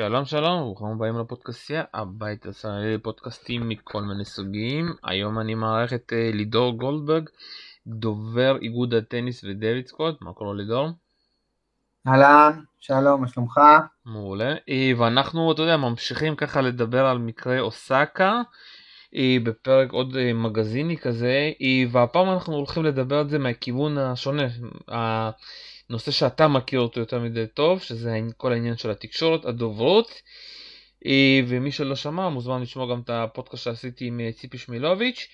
שלום שלום, ברוכים הבאים לפודקאסטייה, הבית הישראלי לפודקאסטים מכל מיני סוגים. היום אני מארח את אה, לידור גולדברג, דובר איגוד הטניס ודויד סקוט, מה קורה לידור? אהלן, שלום, מה שלומך? מעולה, אה, ואנחנו, אתה יודע, ממשיכים ככה לדבר על מקרה אוסקה. אה, בפרק עוד מגזיני כזה, והפעם אנחנו הולכים לדבר על זה מהכיוון השונה, נושא שאתה מכיר אותו יותר מדי טוב, שזה כל העניין של התקשורת, הדוברות. אה, ומי שלא שמע מוזמן לשמוע גם את הפודקאסט שעשיתי עם אה, ציפי שמילוביץ'.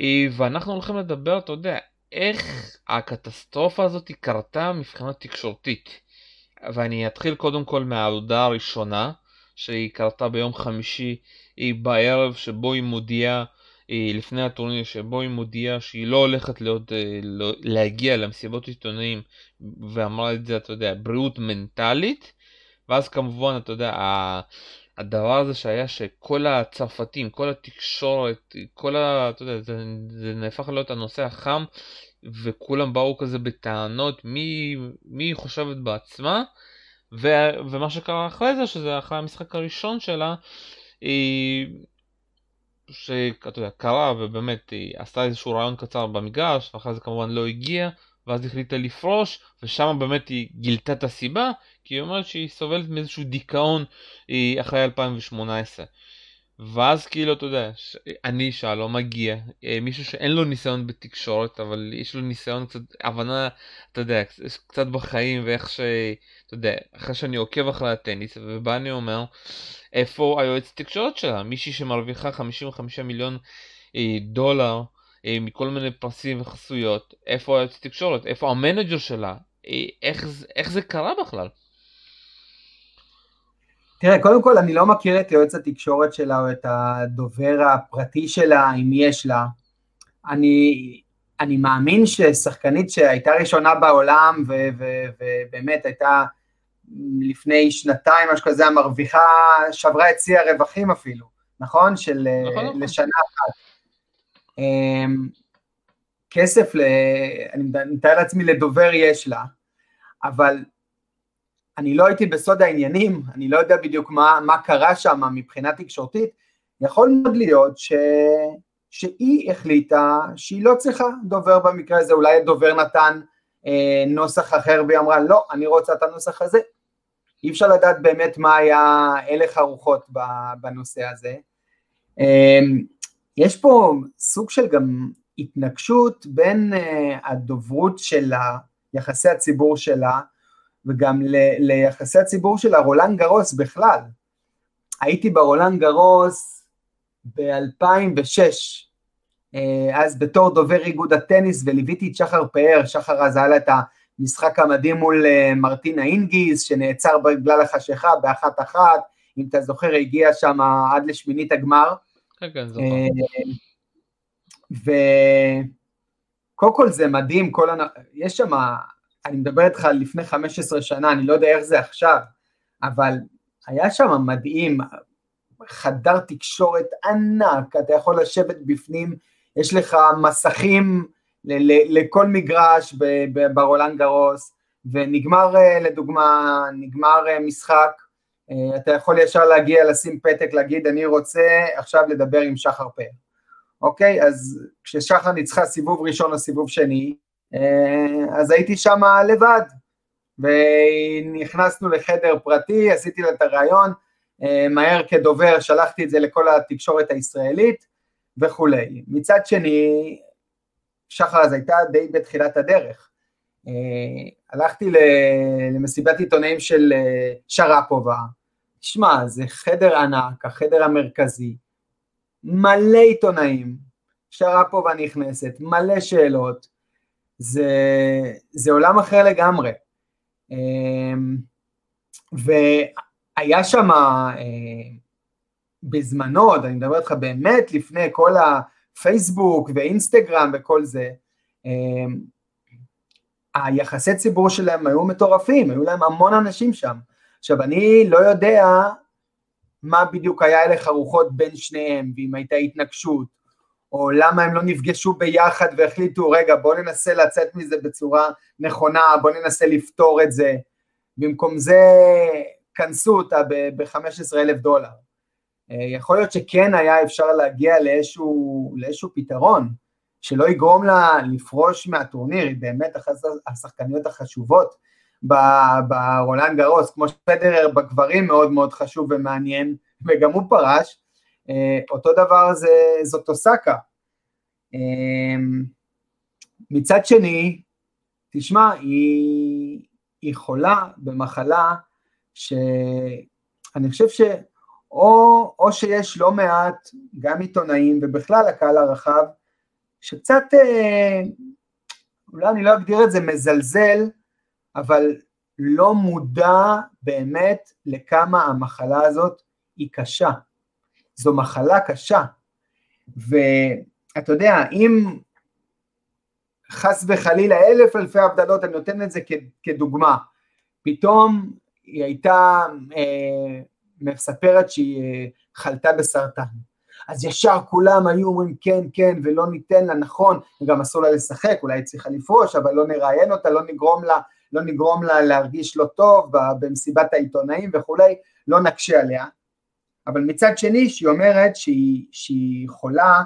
אה, ואנחנו הולכים לדבר, אתה יודע, איך הקטסטרופה הזאת קרתה מבחינה תקשורתית. ואני אתחיל קודם כל מההודעה הראשונה, שהיא קרתה ביום חמישי בערב, שבו היא מודיעה לפני הטורניר שבו היא מודיעה שהיא לא הולכת להיות, אה, לא, להגיע למסיבות עיתונאים ואמרה את זה, אתה יודע, בריאות מנטלית ואז כמובן, אתה יודע, הדבר הזה שהיה שכל הצרפתים, כל התקשורת, כל ה... אתה יודע, זה, זה נהפך להיות הנושא החם וכולם באו כזה בטענות מי, מי חושבת בעצמה ו, ומה שקרה אחרי זה, שזה אחרי המשחק הראשון שלה, היא... שאתה יודע, קרה ובאמת היא עשתה איזשהו רעיון קצר במגרש ואחרי זה כמובן לא הגיע ואז החליטה לפרוש ושם באמת היא גילתה את הסיבה כי היא אומרת שהיא סובלת מאיזשהו דיכאון אה, אחרי 2018 ואז כאילו אתה יודע, אני שלום מגיע, אה, מישהו שאין לו ניסיון בתקשורת אבל יש לו ניסיון קצת, הבנה, אתה יודע, קצת בחיים ואיך ש... אתה יודע, אחרי שאני עוקב אחרי הטניס ובא אני אומר, איפה היועץ תקשורת שלה? מישהי שמרוויחה 55 מיליון אה, דולר אה, מכל מיני פרסים וחסויות, איפה היועץ תקשורת? איפה המנג'ר שלה? איך, איך זה קרה בכלל? תראה, קודם כל אני לא מכיר את יועץ התקשורת שלה או את הדובר הפרטי שלה, אם יש לה. אני, אני מאמין ששחקנית שהייתה ראשונה בעולם ובאמת הייתה לפני שנתיים, משהו כזה, המרוויחה, שברה את שיא הרווחים אפילו, נכון? של נכון, נכון. לשנה אחת. אמ, כסף, ל... אני מתאר לעצמי לדובר יש לה, אבל אני לא הייתי בסוד העניינים, אני לא יודע בדיוק מה, מה קרה שם מבחינה תקשורתית, יכול מאוד להיות ש... שהיא החליטה שהיא לא צריכה דובר במקרה הזה, אולי הדובר נתן אה, נוסח אחר והיא אמרה לא, אני רוצה את הנוסח הזה. אי אפשר לדעת באמת מה היה הלך הרוחות בנושא הזה. אה, יש פה סוג של גם התנגשות בין אה, הדוברות שלה, יחסי הציבור שלה, וגם ל, ליחסי הציבור של הרולנד גרוס בכלל. הייתי ברולנד גרוס ב-2006, אה, אז בתור דובר איגוד הטניס וליוויתי את שחר פאר, שחר אז היה לה את המשחק המדהים מול אה, מרטינה אינגיס שנעצר בגלל החשיכה באחת אחת, אם אתה זוכר הגיע שם עד לשמינית הגמר. כן, כן, זוכר. אה, וקודם כל זה מדהים, כל. יש שם אני מדבר איתך על לפני 15 שנה, אני לא יודע איך זה עכשיו, אבל היה שם מדהים, חדר תקשורת ענק, אתה יכול לשבת בפנים, יש לך מסכים לכל מגרש ברולנד גרוס, ונגמר אה, לדוגמה, נגמר אה, משחק, אה, אתה יכול ישר להגיע, לשים פתק, להגיד אני רוצה עכשיו לדבר עם שחר פאר, אוקיי? אז כששחר ניצחה סיבוב ראשון או סיבוב שני, אז הייתי שם לבד, ונכנסנו לחדר פרטי, עשיתי לה את הרעיון, אה, מהר כדובר שלחתי את זה לכל התקשורת הישראלית וכולי. מצד שני, שחר אז הייתה די בתחילת הדרך. אה, הלכתי למסיבת עיתונאים של שרפובה, שמע, זה חדר ענק, החדר המרכזי, מלא עיתונאים, שרפובה נכנסת, מלא שאלות, זה, זה עולם אחר לגמרי. אמ, והיה שם אה, בזמנו, אני מדבר איתך באמת לפני כל הפייסבוק ואינסטגרם וכל זה, אמ, היחסי ציבור שלהם היו מטורפים, היו להם המון אנשים שם. עכשיו אני לא יודע מה בדיוק היה הלך הרוחות בין שניהם, ואם הייתה התנגשות, או למה הם לא נפגשו ביחד והחליטו, רגע, בואו ננסה לצאת מזה בצורה נכונה, בואו ננסה לפתור את זה. במקום זה, קנסו אותה ב-15 אלף דולר. אה, יכול להיות שכן היה אפשר להגיע לאיזשהו, לאיזשהו פתרון, שלא יגרום לה לפרוש מהטורניר, היא באמת אחת השחקניות החשובות ברולנד גרוס, כמו שפדרר בגברים מאוד מאוד חשוב ומעניין, וגם הוא פרש, אותו דבר זה, זאת אוסקה. אה, מצד שני, תשמע, היא, היא חולה במחלה שאני חושב שאו או שיש לא מעט, גם עיתונאים ובכלל הקהל הרחב, שקצת, אה, אולי אני לא אגדיר את זה מזלזל, אבל לא מודע באמת לכמה המחלה הזאת היא קשה. זו מחלה קשה. ואתה יודע, אם חס וחלילה אלף אלפי הבדלות, אני נותן את זה כדוגמה, פתאום היא הייתה אה, מספרת שהיא אה, חלתה בסרטן. אז ישר כולם היו אומרים כן, כן, ולא ניתן לה, נכון, וגם אסור לה לשחק, אולי היא צריכה לפרוש, אבל לא נראיין אותה, לא נגרום לה, לא נגרום לה להרגיש לא טוב במסיבת העיתונאים וכולי, לא נקשה עליה. אבל מצד שני, שהיא אומרת שהיא, שהיא חולה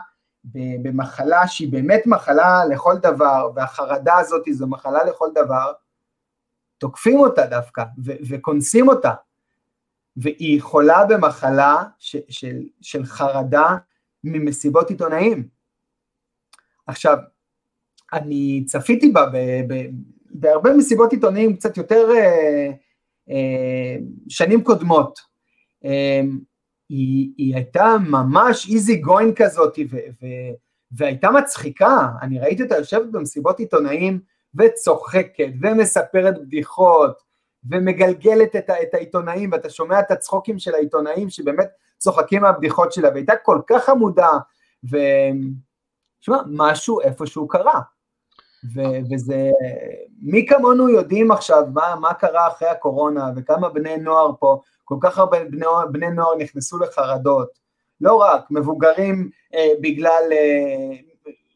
במחלה שהיא באמת מחלה לכל דבר, והחרדה הזאת זו מחלה לכל דבר, תוקפים אותה דווקא ו- וקונסים אותה. והיא חולה במחלה ש- של, של חרדה ממסיבות עיתונאים. עכשיו, אני צפיתי בה ב- ב- בהרבה מסיבות עיתונאים קצת יותר אה, אה, שנים קודמות. אה, היא, היא הייתה ממש איזי גוין כזאת, ו, ו, והייתה מצחיקה, אני ראיתי אותה יושבת במסיבות עיתונאים וצוחקת ומספרת בדיחות ומגלגלת את, את העיתונאים ואתה שומע את הצחוקים של העיתונאים שבאמת צוחקים מהבדיחות שלה והייתה כל כך עמודה ושמע, משהו איפשהו קרה. ו, וזה, מי כמונו יודעים עכשיו מה, מה קרה אחרי הקורונה וכמה בני נוער פה כל כך הרבה בני, בני נוער נכנסו לחרדות, לא רק, מבוגרים אה, בגלל, אה,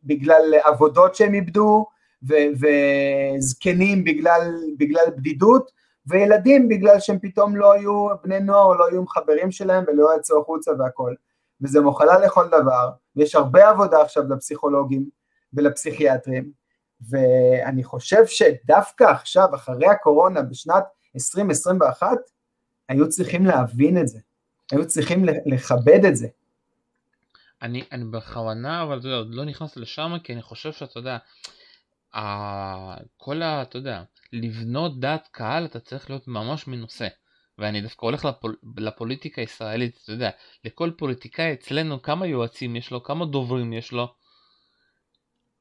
בגלל עבודות שהם איבדו, ו, וזקנים בגלל, בגלל בדידות, וילדים בגלל שהם פתאום לא היו בני נוער, לא היו עם חברים שלהם ולא יצאו החוצה והכל. וזה מוכלה לכל דבר, ויש הרבה עבודה עכשיו לפסיכולוגים ולפסיכיאטרים, ואני חושב שדווקא עכשיו, אחרי הקורונה, בשנת 2021, היו צריכים להבין את זה, היו צריכים לכבד את זה. אני, אני בכוונה, אבל אתה יודע, עוד לא נכנס לשם, כי אני חושב שאתה יודע, כל ה... אתה יודע, לבנות דעת קהל אתה צריך להיות ממש מנוסה. ואני דווקא הולך לפול, לפוליטיקה הישראלית, אתה יודע, לכל פוליטיקאי אצלנו כמה יועצים יש לו, כמה דוברים יש לו.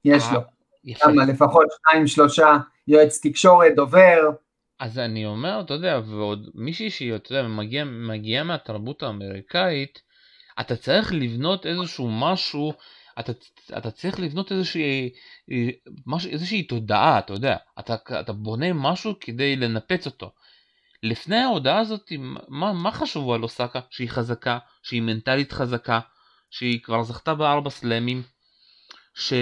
יש לו. יפה. כמה, לפחות שניים, שלושה, יועץ תקשורת, דובר. אז אני אומר, אתה יודע, ועוד מישהי שהיא, אתה יודע, מגיעה מגיע מהתרבות האמריקאית, אתה צריך לבנות איזשהו משהו, אתה, אתה צריך לבנות איזושהי, איזושהי תודעה, אתה יודע, אתה, אתה בונה משהו כדי לנפץ אותו. לפני ההודעה הזאת, מה, מה חשוב על אוסקה? שהיא חזקה, שהיא מנטלית חזקה, שהיא כבר זכתה בארבע סלאמים, ש...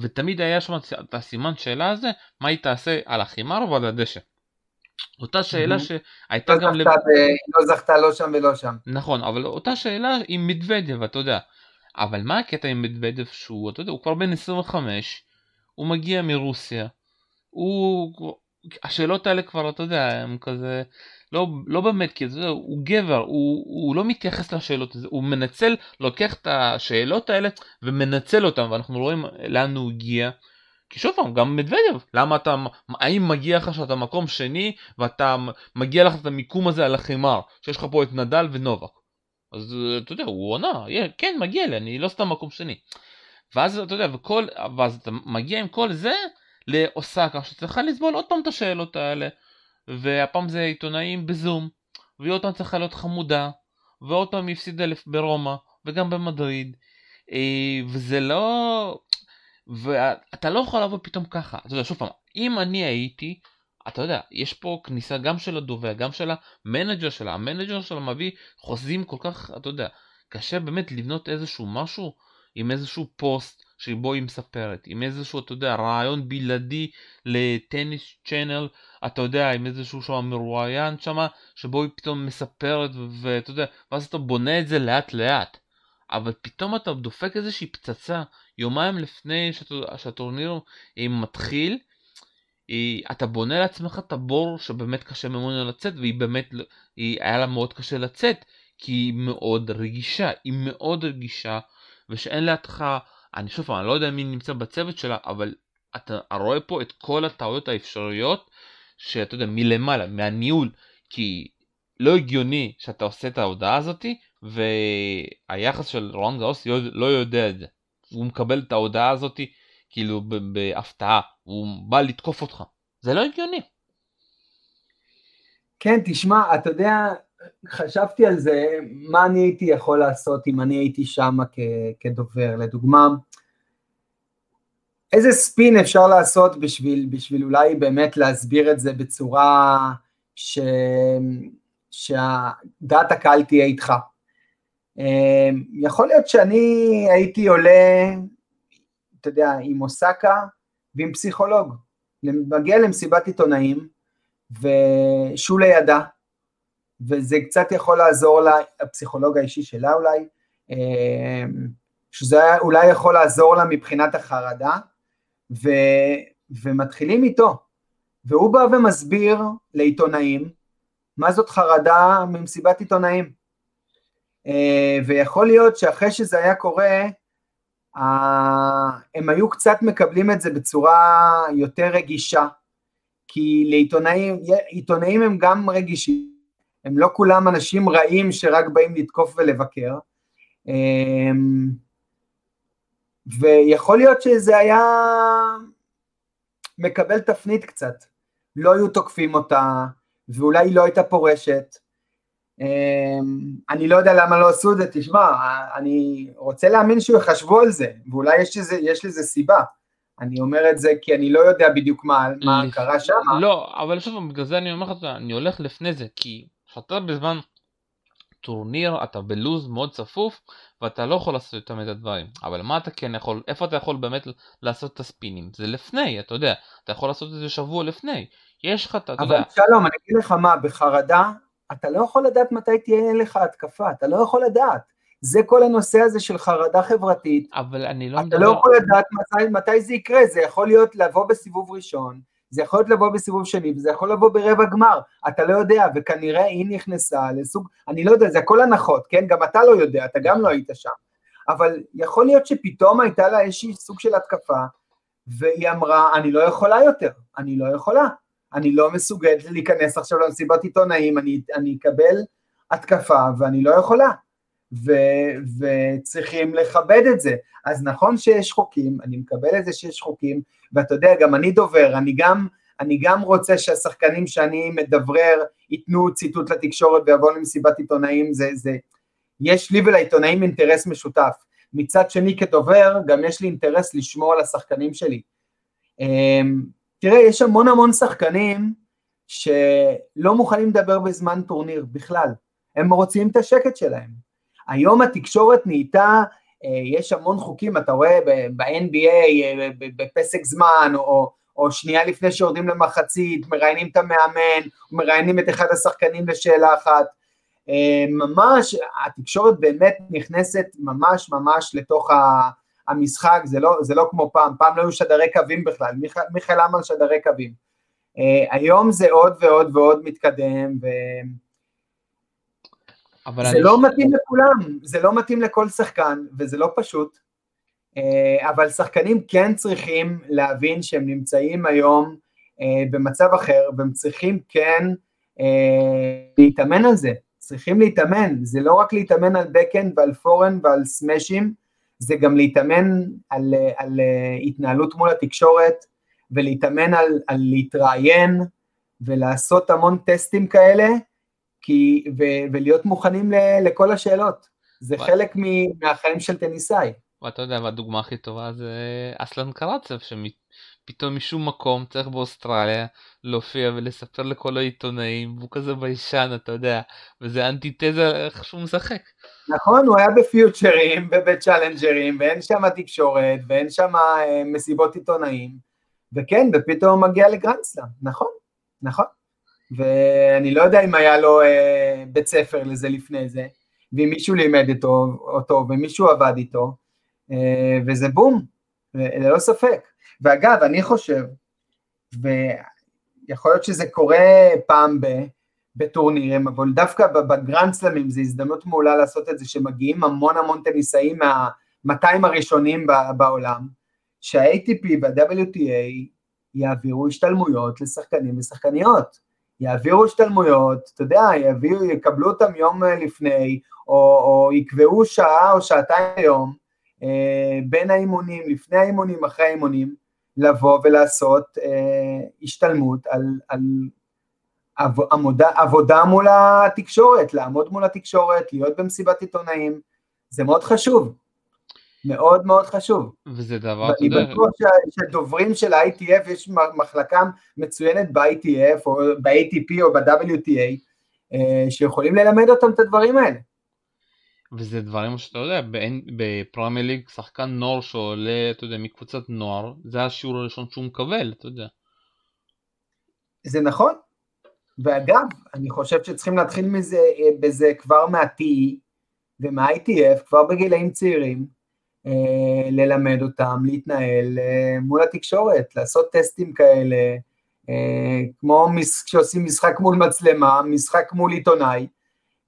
ותמיד היה שם את הסימן שאלה הזה, מה היא תעשה על החימר ועל הדשא. אותה שאלה שהייתה לא גם... לב... לא זכתה לא שם ולא שם. נכון, אבל אותה שאלה עם מדוודב, אתה יודע. אבל מה הקטע עם מדוודב שהוא, אתה יודע, הוא כבר בן 25, הוא מגיע מרוסיה, הוא... השאלות האלה כבר, אתה יודע, הם כזה... לא, לא באמת, כי זה, הוא גבר, הוא, הוא לא מתייחס לשאלות הוא מנצל, לוקח את השאלות האלה ומנצל אותן, ואנחנו רואים לאן הוא הגיע. כי שוב פעם, גם מדוודב, למה אתה, האם מגיע לך שאתה מקום שני ואתה מגיע לך את המיקום הזה על החימר, שיש לך פה את נדל ונובק. אז אתה יודע, הוא עונה, כן מגיע לי, אני לא סתם מקום שני. ואז אתה יודע, וכל, ואז אתה מגיע עם כל זה לאוסקה, שצריכה לסבול עוד פעם את השאלות האלה. והפעם זה עיתונאים בזום, והיא עוד פעם צריכה להיות חמודה, ועוד פעם היא הפסידה ברומא, וגם במדריד, אה, וזה לא... ואתה לא יכול לבוא פתאום ככה, אתה יודע, שוב פעם, אם אני הייתי, אתה יודע, יש פה כניסה גם של הדובר, גם של המנג'ר שלה, המנג'ר שלה מביא חוזים כל כך, אתה יודע, קשה באמת לבנות איזשהו משהו עם איזשהו פוסט שבו היא מספרת, עם איזשהו, אתה יודע, רעיון בלעדי ל Tennis Channel, אתה יודע, עם איזשהו שם מרואיין שם, שבו היא פתאום מספרת, ואתה יודע, ואז אתה בונה את זה לאט לאט. אבל פתאום אתה דופק איזושהי פצצה יומיים לפני שהטורניר מתחיל, אתה בונה לעצמך את הבור שבאמת קשה ממנו לצאת, והיא באמת, היא, היה לה מאוד קשה לצאת, כי היא מאוד רגישה, היא מאוד רגישה, ושאין לידך, אני שוב פעם, אני לא יודע מי נמצא בצוות שלה, אבל אתה רואה פה את כל הטעויות האפשריות, שאתה יודע, מלמעלה, מהניהול, כי לא הגיוני שאתה עושה את ההודעה הזאתי, והיחס של רון גאוס לא יודע את זה. הוא מקבל את ההודעה הזאתי כאילו בהפתעה, הוא בא לתקוף אותך. זה לא הגיוני. כן, תשמע, אתה יודע, חשבתי על זה, מה אני הייתי יכול לעשות אם אני הייתי שם כדובר, לדוגמה, איזה ספין אפשר לעשות בשביל, בשביל אולי באמת להסביר את זה בצורה ש... שהדעת הקהל תהיה איתך. אמ, יכול להיות שאני הייתי עולה, אתה יודע, עם אוסקה ועם פסיכולוג. מגיע למסיבת עיתונאים, ושולה ידע, וזה קצת יכול לעזור לה, הפסיכולוג האישי שלה אולי, אמ, שזה אולי יכול לעזור לה מבחינת החרדה, ו, ומתחילים איתו, והוא בא ומסביר לעיתונאים מה זאת חרדה ממסיבת עיתונאים. אה, ויכול להיות שאחרי שזה היה קורה, הם היו קצת מקבלים את זה בצורה יותר רגישה, כי לעיתונאים, עיתונאים הם גם רגישים, הם לא כולם אנשים רעים שרק באים לתקוף ולבקר, אה, ויכול להיות שזה היה מקבל תפנית קצת, לא היו תוקפים אותה, ואולי היא לא הייתה פורשת, אמ, אני לא יודע למה לא עשו את זה, תשמע, אני רוצה להאמין שיחשבו על זה, ואולי יש לזה, יש לזה סיבה. אני אומר את זה כי אני לא יודע בדיוק מה, מה קרה שם. לא, אבל שוב, בגלל זה אני אומר לך, אני הולך לפני זה, כי כשאתה בזמן טורניר, אתה בלוז מאוד צפוף, ואתה לא יכול לעשות יותר מדי דברים. אבל מה אתה כן יכול, איפה אתה יכול באמת לעשות את הספינים? זה לפני, אתה יודע, אתה יכול לעשות את זה שבוע לפני. יש לך, אתה יודע... אבל שלום, אני אגיד לך מה, בחרדה אתה לא יכול לדעת מתי תהיה לך התקפה, אתה לא יכול לדעת. זה כל הנושא הזה של חרדה חברתית. אבל אני לא אתה מדבר... אתה לא יכול לדעת מתי, מתי זה יקרה, זה יכול להיות לבוא בסיבוב ראשון, זה יכול להיות לבוא בסיבוב שני, וזה יכול לבוא ברבע גמר, אתה לא יודע, וכנראה היא נכנסה לסוג, אני לא יודע, זה הכל הנחות, כן? גם אתה לא יודע, אתה גם לא היית שם. אבל יכול להיות שפתאום הייתה לה איזושהי סוג של התקפה, והיא אמרה, אני לא יכולה יותר, אני לא יכולה. אני לא מסוגלת להיכנס עכשיו למסיבת עיתונאים, אני, אני אקבל התקפה ואני לא יכולה. ו, וצריכים לכבד את זה. אז נכון שיש חוקים, אני מקבל את זה שיש חוקים, ואתה יודע, גם אני דובר, אני גם, אני גם רוצה שהשחקנים שאני מדברר ייתנו ציטוט לתקשורת ויבואו למסיבת עיתונאים, זה, זה, יש לי ולעיתונאים אינטרס משותף. מצד שני כדובר, גם יש לי אינטרס לשמור על השחקנים שלי. אמ, תראה, יש המון המון שחקנים שלא מוכנים לדבר בזמן טורניר בכלל, הם רוצים את השקט שלהם. היום התקשורת נהייתה, אה, יש המון חוקים, אתה רואה ב-NBA, אה, בפסק זמן, או, או שנייה לפני שיורדים למחצית, מראיינים את המאמן, מראיינים את אחד השחקנים לשאלה אחת. אה, ממש, התקשורת באמת נכנסת ממש ממש לתוך ה... המשחק, זה לא, זה לא כמו פעם, פעם לא היו שדרי קווים בכלל, מיכאל אמר שדרי קווים. Uh, היום זה עוד ועוד ועוד מתקדם, ו... זה אני... לא מתאים לכולם, זה לא מתאים לכל שחקן, וזה לא פשוט, uh, אבל שחקנים כן צריכים להבין שהם נמצאים היום uh, במצב אחר, והם צריכים כן להתאמן על זה, צריכים להתאמן, זה לא רק להתאמן על בקאנד ועל פורן ועל סמאשים, זה גם להתאמן על, על התנהלות מול התקשורת, ולהתאמן על, על להתראיין, ולעשות המון טסטים כאלה, כי, ו, ולהיות מוכנים ל, לכל השאלות. זה וואי. חלק מהחיים של טניסאי. ואתה יודע, והדוגמה הכי טובה זה אסלן קרצב, פתאום משום מקום צריך באוסטרליה להופיע ולספר לכל העיתונאים, והוא כזה ביישן, אתה יודע, וזה אנטיתזה איך שהוא משחק. נכון, הוא היה בפיוצ'רס ובצ'אלנג'רים, ואין שם תקשורת, ואין שם אה, מסיבות עיתונאים, וכן, ופתאום הוא מגיע לגרנדסלאם, נכון, נכון. ואני לא יודע אם היה לו אה, בית ספר לזה לפני זה, ואם מישהו לימד אותו, אותו ומישהו עבד איתו, אה, וזה בום, ללא ספק. ואגב, אני חושב, ויכול להיות שזה קורה פעם ב... בטורנירים, אבל דווקא בגרנד סלמים זו הזדמנות מעולה לעשות את זה, שמגיעים המון המון טניסאים מה-200 הראשונים בעולם, שה-ATP וה-WTA יעבירו השתלמויות לשחקנים ושחקניות. יעבירו השתלמויות, אתה יודע, יביאו, יקבלו אותם יום לפני, או, או יקבעו שעה או שעתיים היום, אה, בין האימונים, לפני האימונים, אחרי האימונים, לבוא ולעשות אה, השתלמות על, על עבודה, עבודה מול התקשורת, לעמוד מול התקשורת, להיות במסיבת עיתונאים, זה מאוד חשוב, מאוד מאוד חשוב. וזה דבר, אתה יודע... ואני בטוח שדוברים של ה-ITF, יש מחלקה מצוינת ב-ITF או ב-ATP או ב-WTA, אה, שיכולים ללמד אותם את הדברים האלה. וזה דברים שאתה יודע, בפרמייר ליג שחקן נוער שעולה, אתה יודע, מקבוצת נוער, זה השיעור הראשון שהוא מקבל, אתה יודע. זה נכון, ואגב, אני חושב שצריכים להתחיל מזה, בזה כבר מה-TE ומה-ITF, כבר בגילאים צעירים, אה, ללמד אותם להתנהל אה, מול התקשורת, לעשות טסטים כאלה, אה, כמו כשעושים משחק מול מצלמה, משחק מול עיתונאי,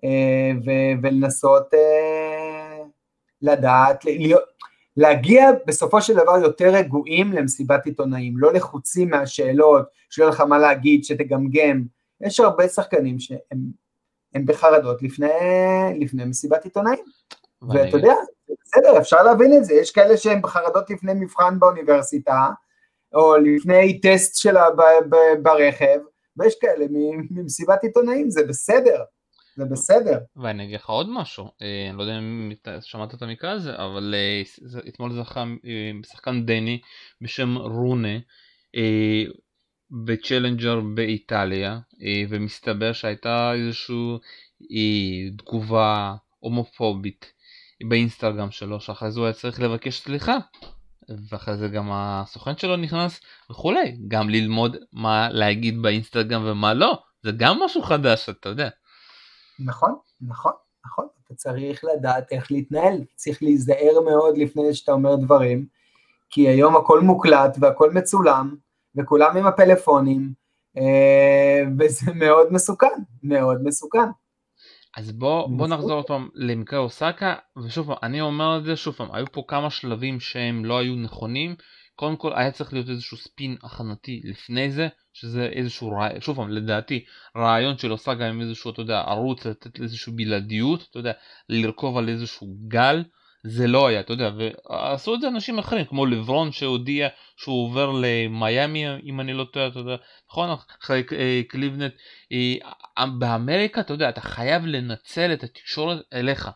אה, ולנסות אה, לדעת, להיות, להגיע בסופו של דבר יותר רגועים למסיבת עיתונאים, לא לחוצים מהשאלות, שיהיה לך מה להגיד, שתגמגם. יש הרבה שחקנים שהם בחרדות לפני, לפני מסיבת עיתונאים. ואתה יודע, בסדר, אפשר להבין את זה, יש כאלה שהם בחרדות לפני מבחן באוניברסיטה, או לפני טסט שלה ברכב, ויש כאלה ממסיבת עיתונאים, זה בסדר. זה בסדר. ואני אגיד לך עוד משהו, אה, אני לא יודע אם שמעת את המקרה הזה, אבל אה, אתמול זכה אה, שחקן דני בשם רונה בצ'לנג'ר באיטליה, ומסתבר שהייתה איזושהי תגובה הומופובית באינסטגרם שלו, שאחרי זה הוא היה צריך לבקש סליחה. ואחרי זה גם הסוכן שלו נכנס וכולי, גם ללמוד מה להגיד באינסטגרם ומה לא, זה גם משהו חדש, אתה יודע. נכון, נכון, נכון, אתה צריך לדעת איך להתנהל, צריך להיזהר מאוד לפני שאתה אומר דברים, כי היום הכל מוקלט והכל מצולם, וכולם עם הפלאפונים, אה, וזה מאוד מסוכן, מאוד מסוכן. אז בוא, בוא נחזור עוד פעם למקרה אוסקה, ושוב פעם, אני אומר את זה שוב פעם, היו פה כמה שלבים שהם לא היו נכונים, קודם כל היה צריך להיות איזשהו ספין הכנתי לפני זה, שזה איזשהו רעיון, שוב פעם, לדעתי, רעיון של עושה גם עם איזשהו, אתה יודע, ערוץ לתת איזשהו בלעדיות, אתה יודע, לרכוב על איזשהו גל, זה לא היה, אתה יודע, ועשו את זה אנשים אחרים, כמו לברון שהודיע שהוא עובר למיאמי, אם אני לא טועה, אתה יודע, נכון, אחרי אה, קליבנט, אה, באמריקה, אתה יודע, אתה חייב לנצל את התקשורת אליך.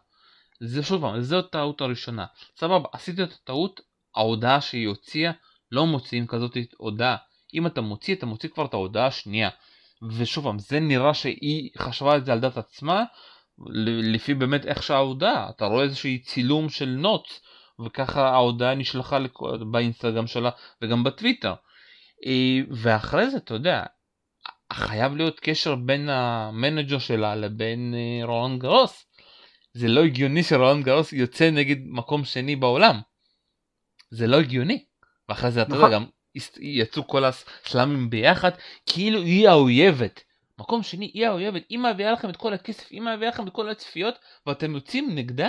זה שוב פעם, זו הטעות הראשונה. סבבה, עשית את הטעות, ההודעה שהיא הוציאה, לא מוציאים כזאת הודעה. אם אתה מוציא, אתה מוציא כבר את ההודעה השנייה. ושוב פעם, זה נראה שהיא חשבה את זה על דעת עצמה, לפי באמת איך שההודעה, אתה רואה איזשהי צילום של notes, וככה ההודעה נשלחה באינסטגרם שלה וגם בטוויטר. אה, ואחרי זה, אתה יודע, חייב להיות קשר בין המנג'ר שלה לבין אה, רולאן גארוס. זה לא הגיוני שרולנד גרוס יוצא נגד מקום שני בעולם. זה לא הגיוני. ואחרי זה אתה יודע נכון. גם יצאו כל הסלאמים ביחד, כאילו היא האויבת. מקום שני, היא האויבת, היא מביאה לכם את כל הכסף, היא מביאה לכם את כל הצפיות, ואתם יוצאים נגדה?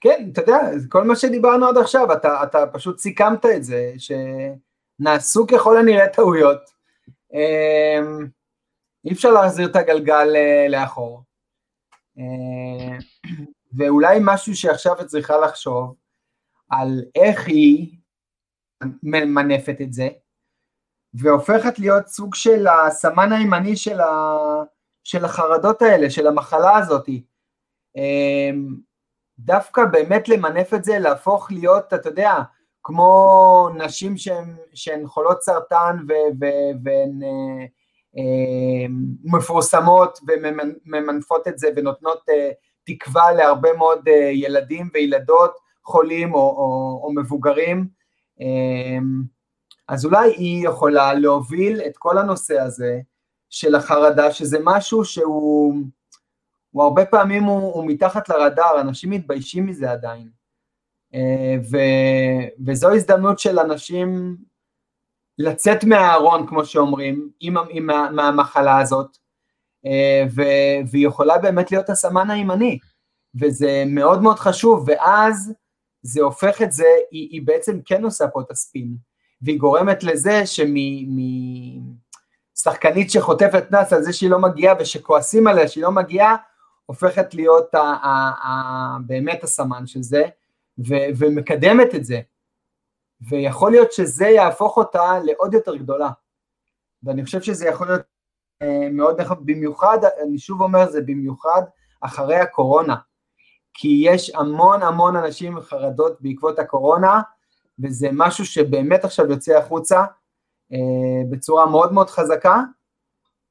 כן, אתה יודע, כל מה שדיברנו עד עכשיו, אתה, אתה פשוט סיכמת את זה, שנעשו ככל הנראה טעויות. אמ, אי אפשר להחזיר את הגלגל אה, לאחור. אמ, ואולי משהו שעכשיו את צריכה לחשוב, על איך היא ממנפת את זה, והופכת להיות סוג של הסמן הימני של, ה, של החרדות האלה, של המחלה הזאת. אמ, דווקא באמת למנף את זה, להפוך להיות, אתה יודע, כמו נשים שהן, שהן חולות סרטן והן אה, אה, מפורסמות וממנפות את זה ונותנות אה, תקווה להרבה מאוד אה, ילדים וילדות חולים או, או, או מבוגרים, אה, אז אולי היא יכולה להוביל את כל הנושא הזה של החרדה, שזה משהו שהוא הוא הרבה פעמים הוא, הוא מתחת לרדאר, אנשים מתביישים מזה עדיין. אה, ו, וזו הזדמנות של אנשים לצאת מהארון, כמו שאומרים, עם, עם, מהמחלה הזאת, אה, ו, והיא יכולה באמת להיות הסמן הימני, וזה מאוד מאוד חשוב, ואז זה הופך את זה, היא, היא בעצם כן עושה פה את הספין, והיא גורמת לזה שמשחקנית שחוטפת נאס על זה שהיא לא מגיעה ושכועסים עליה שהיא לא מגיעה, הופכת להיות ה, ה, ה, באמת הסמן של זה, ו, ומקדמת את זה, ויכול להיות שזה יהפוך אותה לעוד יותר גדולה, ואני חושב שזה יכול להיות אה, מאוד נכון, במיוחד, אני שוב אומר, זה במיוחד אחרי הקורונה, כי יש המון המון אנשים עם חרדות בעקבות הקורונה, וזה משהו שבאמת עכשיו יוצא החוצה אה, בצורה מאוד מאוד חזקה,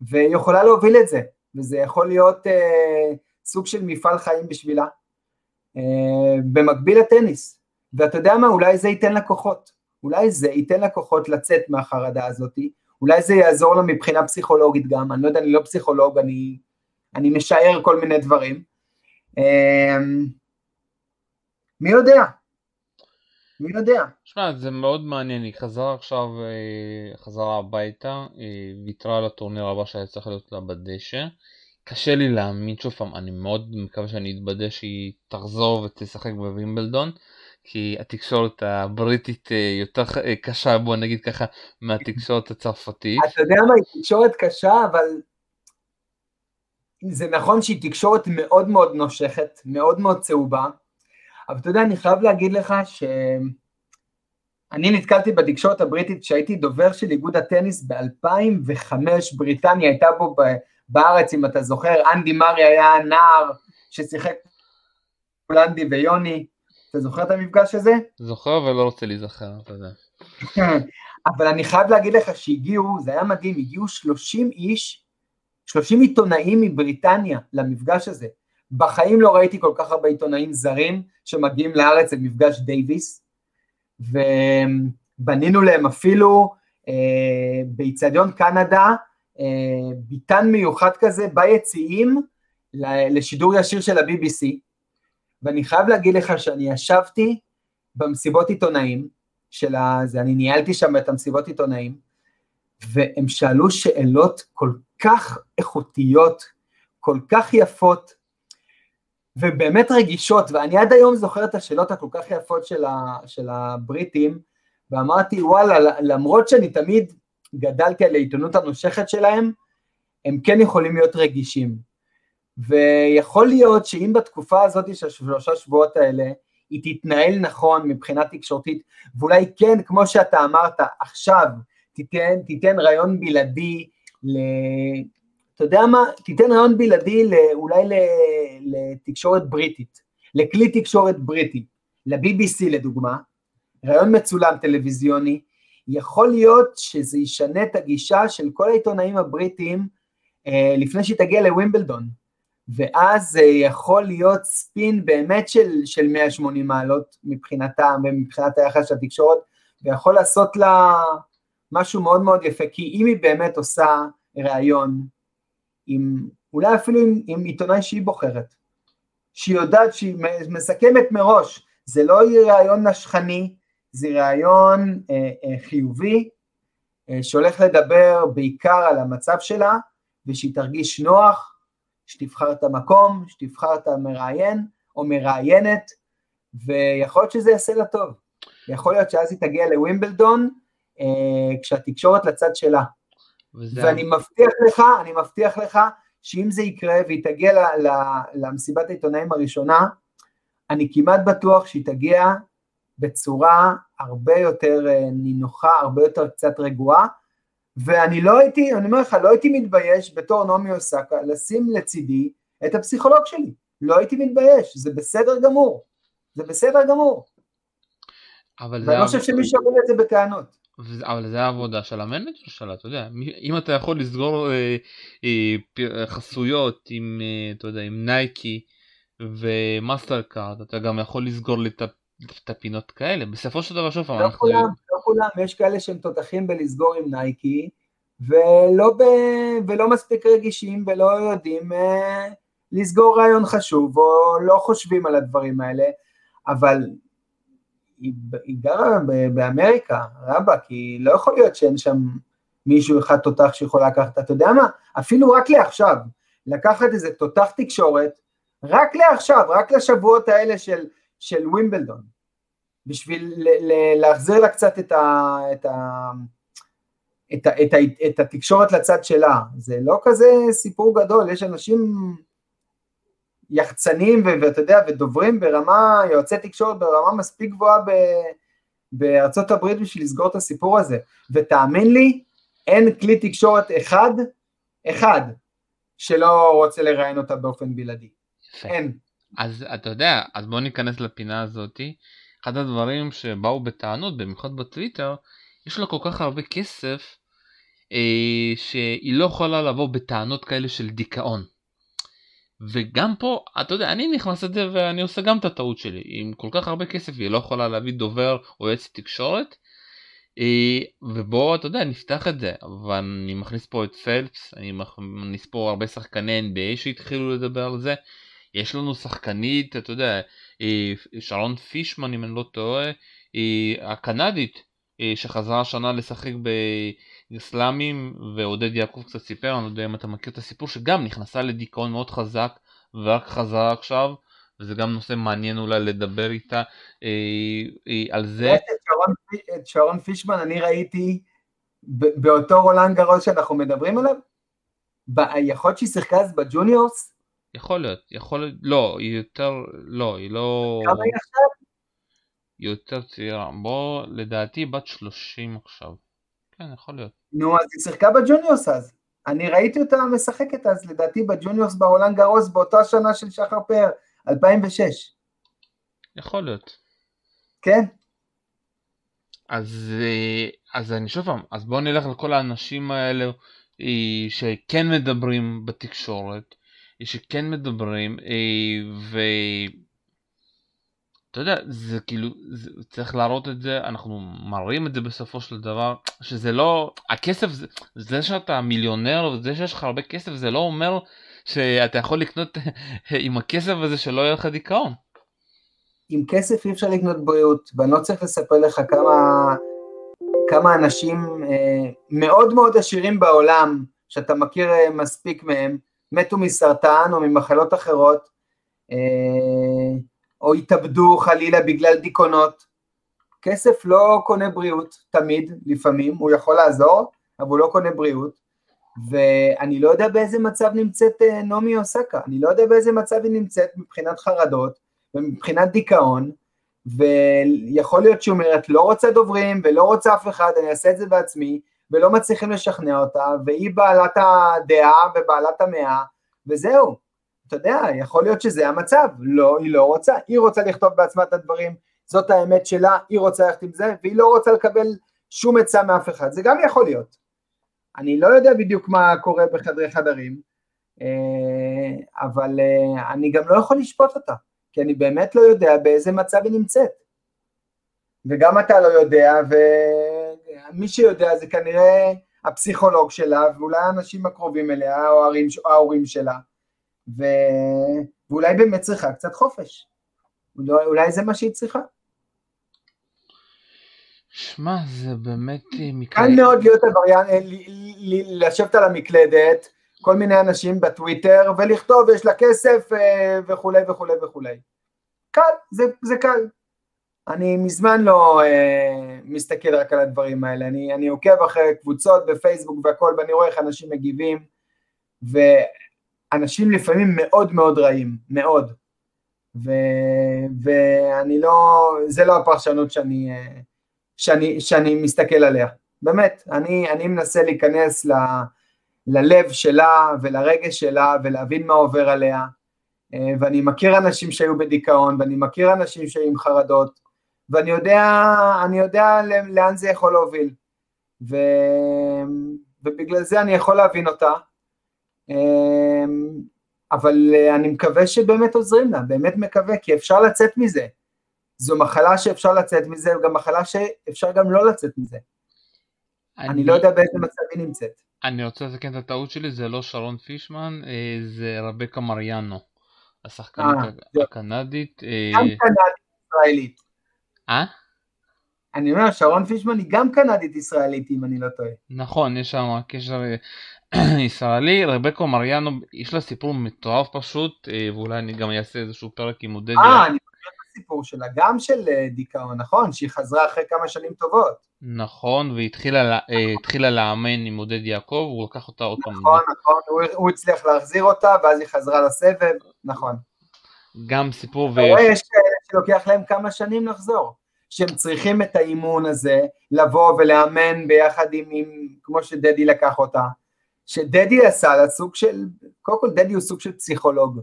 והיא יכולה להוביל את זה, וזה יכול להיות אה, סוג של מפעל חיים בשבילה, אה, במקביל לטניס. ואתה יודע מה, אולי זה ייתן לקוחות, אולי זה ייתן לקוחות לצאת מהחרדה הזאת, אולי זה יעזור לה מבחינה פסיכולוגית גם, אני לא יודע, אני לא פסיכולוג, אני, אני משער כל מיני דברים. אה, מי יודע? מי יודע? שמע, זה מאוד מעניין, היא חזרה עכשיו, אה, חזרה הביתה, ויתרה על הטורניר הבא שהיה צריך להיות לה בדשא. קשה לי להאמין שוב פעם, אני מאוד מקווה שאני אתבדה שהיא תחזור ותשחק בווימבלדון, כי התקשורת הבריטית אה, יותר אה, קשה, בוא נגיד ככה, מהתקשורת הצרפתית. אתה יודע מה, היא תקשורת קשה, אבל זה נכון שהיא תקשורת מאוד מאוד נושכת, מאוד מאוד צהובה, אבל אתה יודע, אני חייב להגיד לך ש... אני נתקלתי בתקשורת הבריטית כשהייתי דובר של איגוד הטניס ב-2005, בריטניה הייתה בו. בארץ, אם אתה זוכר, אנדי מרי היה נער ששיחק הולנדי ויוני, אתה זוכר את המפגש הזה? זוכר ולא רוצה להיזכר, אתה יודע. אבל אני חייב להגיד לך שהגיעו, זה היה מדהים, הגיעו 30 איש, 30 עיתונאים מבריטניה למפגש הזה. בחיים לא ראיתי כל כך הרבה עיתונאים זרים שמגיעים לארץ למפגש דייוויס, ובנינו להם אפילו אה, באיצטדיון קנדה, אה, ביטן מיוחד כזה ביציעים לשידור ישיר של ה-BBC, ואני חייב להגיד לך שאני ישבתי במסיבות עיתונאים של הזה, אני ניהלתי שם את המסיבות עיתונאים, והם שאלו שאלות כל כך איכותיות, כל כך יפות, ובאמת רגישות, ואני עד היום זוכר את השאלות הכל כך יפות של, ה, של הבריטים, ואמרתי, וואלה, למרות שאני תמיד גדלתי על העיתונות הנושכת שלהם, הם כן יכולים להיות רגישים. ויכול להיות שאם בתקופה הזאת של השלושה שבועות האלה, היא תתנהל נכון מבחינה תקשורתית, ואולי כן, כמו שאתה אמרת, עכשיו תיתן, תיתן רעיון בלעדי ל... אתה יודע מה? תיתן רעיון בלעדי אולי לתקשורת בריטית, לכלי תקשורת בריטי, ל-BBC לדוגמה, רעיון מצולם טלוויזיוני, יכול להיות שזה ישנה את הגישה של כל העיתונאים הבריטים אה, לפני שהיא תגיע לווימבלדון, ואז זה יכול להיות ספין באמת של, של 180 מעלות מבחינתם ומבחינת היחס של התקשורת, ויכול לעשות לה משהו מאוד מאוד יפה, כי אם היא באמת עושה ראיון, עם, אולי אפילו עם, עם עיתונאי שהיא בוחרת, שהיא יודעת שהיא מסכמת מראש, זה לא יהיה ראיון נשכני, זה רעיון אה, אה, חיובי, אה, שהולך לדבר בעיקר על המצב שלה, ושהיא תרגיש נוח, שתבחר את המקום, שתבחר את המראיין או מראיינת, ויכול להיות שזה יעשה לה טוב. יכול להיות שאז היא תגיע לווימבלדון, אה, כשהתקשורת לצד שלה. וזה... ואני מבטיח לך, אני מבטיח לך, שאם זה יקרה והיא תגיע ל, ל, למסיבת העיתונאים הראשונה, אני כמעט בטוח שהיא תגיע בצורה הרבה יותר אה, נינוחה, הרבה יותר קצת רגועה, ואני לא הייתי, אני אומר לך, לא הייתי מתבייש בתור נעמי אוסקה לשים לצידי את הפסיכולוג שלי, לא הייתי מתבייש, זה בסדר גמור, זה בסדר גמור. ואני לא חושב שמישהו אמרו את זה בטענות. אבל זה העבודה של המנג'ר שלה, אתה יודע, אם אתה יכול לסגור אה, אה, חסויות עם, אה, אתה יודע, עם נייקי ומאסטרקארד, אתה גם יכול לסגור לי את הפינות כאלה, בסופו של דבר שוב, לא אנחנו... כולם, לא כולם, יש כאלה שהם תותחים בלסגור עם נייקי, ולא, ב, ולא מספיק רגישים ולא יודעים אה, לסגור רעיון חשוב, או לא חושבים על הדברים האלה, אבל היא, היא גרה באמריקה, רבאק, כי לא יכול להיות שאין שם מישהו אחד תותח שיכול לקחת, אתה יודע מה, אפילו רק לעכשיו, לקחת איזה תותח תקשורת, רק לעכשיו, רק לשבועות האלה של, של ווימבלדון, בשביל להחזיר לה קצת את, ה, את, ה, את, ה, את, ה, את התקשורת לצד שלה, זה לא כזה סיפור גדול, יש אנשים יחצנים ואתה יודע, ודוברים ברמה, יועצי תקשורת ברמה מספיק גבוהה ב, בארצות הברית בשביל לסגור את הסיפור הזה, ותאמין לי, אין כלי תקשורת אחד, אחד, שלא רוצה לראיין אותה באופן בלעדי. יפה. אין. אז אתה יודע, אז בוא ניכנס לפינה הזאתי. אחד הדברים שבאו בטענות, במיוחד בטוויטר, יש לה כל כך הרבה כסף, אה, שהיא לא יכולה לבוא בטענות כאלה של דיכאון. וגם פה, אתה יודע, אני נכנס לזה ואני עושה גם את הטעות שלי. עם כל כך הרבה כסף היא לא יכולה להביא דובר או יועץ תקשורת. אה, ובוא, אתה יודע, נפתח את זה. אבל אני מכניס פה את פלפס, אני מכניס פה הרבה שחקני NBA שהתחילו לדבר על זה. יש לנו שחקנית, אתה יודע, אה, שרון פישמן אם אני לא טועה, אה, הקנדית שחזרה השנה לשחק באסלאמים ועודד יעקב קצת סיפר, אני לא יודע אם אתה מכיר את הסיפור, שגם נכנסה לדיכאון מאוד חזק ורק חזרה עכשיו, וזה גם נושא מעניין אולי לדבר איתה אה, אה, על זה. את שרון, את שרון פישמן אני ראיתי באותו רולנד גרוס שאנחנו מדברים עליו, יכול להיות שהיא שיחקה אז ב juniors? יכול להיות, יכול להיות, לא, היא יותר, לא, היא לא... כמה היא עכשיו? היא יותר צעירה. בוא, לדעתי בת 30 עכשיו. כן, יכול להיות. נו, אז היא שיחקה ב juniors אז. אני ראיתי אותה משחקת אז, לדעתי ב juniors ברולאן גארוס באותה שנה של שחר פאר, 2006. יכול להיות. כן. אז, אה, אז אני שוב פעם, אז בואו נלך לכל האנשים האלה אה, שכן מדברים בתקשורת, שכן מדברים, אה, ו... אתה יודע, זה כאילו, זה, צריך להראות את זה, אנחנו מראים את זה בסופו של דבר, שזה לא, הכסף, זה, זה שאתה מיליונר וזה שיש לך הרבה כסף, זה לא אומר שאתה יכול לקנות עם הכסף הזה שלא יהיה לך דיכאון. עם כסף אי אפשר לקנות בריאות, ואני לא צריך לספר לך כמה, כמה אנשים אה, מאוד מאוד עשירים בעולם, שאתה מכיר אה, מספיק מהם, מתו מסרטן או ממחלות אחרות, אה, או התאבדו חלילה בגלל דיכאונות. כסף לא קונה בריאות, תמיד, לפעמים, הוא יכול לעזור, אבל הוא לא קונה בריאות. ואני לא יודע באיזה מצב נמצאת אה, נעמי אוסקה, אני לא יודע באיזה מצב היא נמצאת מבחינת חרדות ומבחינת דיכאון, ויכול להיות שהיא אומרת לא רוצה דוברים ולא רוצה אף אחד, אני אעשה את זה בעצמי, ולא מצליחים לשכנע אותה, והיא בעלת הדעה ובעלת המאה, וזהו. אתה יודע, יכול להיות שזה המצב, לא, היא לא רוצה, היא רוצה לכתוב בעצמה את הדברים, זאת האמת שלה, היא רוצה ללכת עם זה, והיא לא רוצה לקבל שום עצה מאף אחד, זה גם יכול להיות. אני לא יודע בדיוק מה קורה בחדרי חדרים, אה, אבל אה, אני גם לא יכול לשפוט אותה, כי אני באמת לא יודע באיזה מצב היא נמצאת. וגם אתה לא יודע, ומי שיודע זה כנראה הפסיכולוג שלה, ואולי האנשים הקרובים אליה, או ההורים שלה. ו... ואולי באמת צריכה קצת חופש. אולי, אולי זה מה שהיא צריכה. שמע, זה באמת אה, מקרה... קל מאוד להיות עבריין, אה, לשבת על המקלדת, כל מיני אנשים בטוויטר, ולכתוב יש לה כסף אה, וכולי וכולי וכולי. קל, זה, זה קל. אני מזמן לא אה, מסתכל רק על הדברים האלה, אני, אני עוקב אחרי קבוצות בפייסבוק והכל, ואני רואה איך אנשים מגיבים, ו... אנשים לפעמים מאוד מאוד רעים, מאוד. ו, ואני לא, זה לא הפרשנות שאני, שאני, שאני מסתכל עליה. באמת, אני, אני מנסה להיכנס ל, ללב שלה ולרגש שלה ולהבין מה עובר עליה. ואני מכיר אנשים שהיו בדיכאון, ואני מכיר אנשים שהיו עם חרדות, ואני יודע, יודע לאן זה יכול להוביל. ו... ובגלל זה אני יכול להבין אותה. אמ, אבל אני מקווה שבאמת עוזרים לה, באמת מקווה, כי אפשר לצאת מזה. זו מחלה שאפשר לצאת מזה, וגם מחלה שאפשר גם לא לצאת מזה. אני, אני לא יודע באיזה מצב היא נמצאת. אני רוצה לתקן את הטעות שלי, זה לא שרון פישמן, אה, זה רבקה מריאנו, השחקנית אה, הקנדית. אה, גם קנדית ישראלית. אה? אני אומר, שרון פישמן היא גם קנדית ישראלית, אם אני לא טועה. נכון, יש שם קשר ישראלי. רבקה מריאנו, יש לה סיפור מטורף פשוט, ואולי אני גם אעשה איזשהו פרק עם עודד. אה, אני הסיפור שלה, גם של אה, דיכאון, נכון? שהיא חזרה אחרי כמה שנים טובות. נכון, והיא התחילה, אה, התחילה לאמן עם עודד יעקב, הוא לקח אותה עוד פעם. נכון, נכון, הוא, הוא הצליח להחזיר אותה, ואז היא חזרה לסבב, נכון. גם סיפור ו... יש כאלה שלוקח להם כמה שנים לחזור, שהם צריכים את האימון הזה, לבוא ולאמן ביחד עם, עם כמו שדדי לקח אותה, שדדי עשה לה סוג של, קודם כל דדי הוא סוג של פסיכולוג.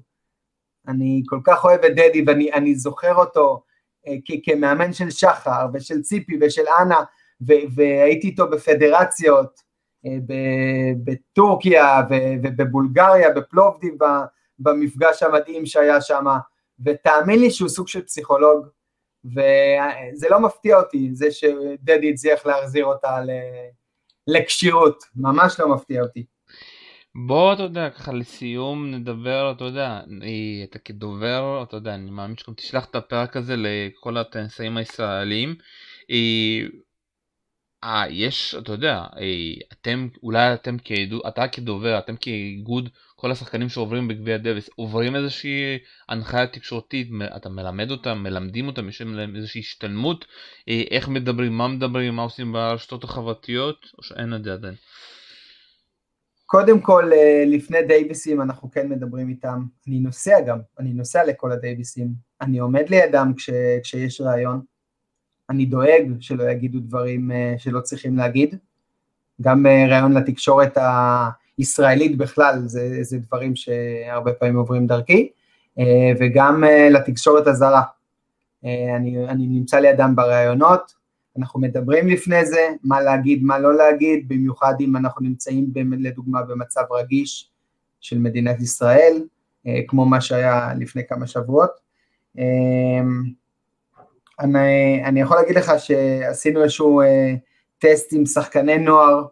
אני כל כך אוהב את דדי ואני זוכר אותו אה, כמאמן של שחר ושל ציפי ושל אנה והייתי איתו בפדרציות אה, בטורקיה ובבולגריה, בפלובדיב במפגש המדהים שהיה שם ותאמין לי שהוא סוג של פסיכולוג וזה לא מפתיע אותי זה שדדי הצליח להחזיר אותה לכשירות, ממש לא מפתיע אותי. בוא, אתה יודע, ככה לסיום נדבר, אתה יודע, אתה כדובר, אתה יודע, אני מאמין שגם תשלח את הפרק הזה לכל הטנסאים הישראלים. אה, יש, אתה יודע, אתם, אולי אתם כאיגוד, אתה כדובר, אתם כאיגוד, כל השחקנים שעוברים בגביע דוויס, עוברים איזושהי הנחיה תקשורתית, אתה מלמד אותם, מלמדים אותם, יש להם איזושהי השתלמות, איך מדברים, מה מדברים, מה עושים ברשתות החברתיות, או שאין את זה עדיין. קודם כל, אה, לפני דייוויסים אנחנו כן מדברים איתם, אני נוסע גם, אני נוסע לכל הדייוויסים, אני עומד לידם כש, כשיש ראיון, אני דואג שלא יגידו דברים אה, שלא צריכים להגיד, גם אה, ראיון לתקשורת הישראלית בכלל, זה, זה דברים שהרבה פעמים עוברים דרכי, וגם לתקשורת הזרה. אני, אני נמצא לידם בראיונות, אנחנו מדברים לפני זה, מה להגיד, מה לא להגיד, במיוחד אם אנחנו נמצאים לדוגמה במצב רגיש של מדינת ישראל, אה, כמו מה שהיה לפני כמה שבועות. אה, אני, אני יכול להגיד לך שעשינו איזשהו אה, טסט עם שחקני נוער,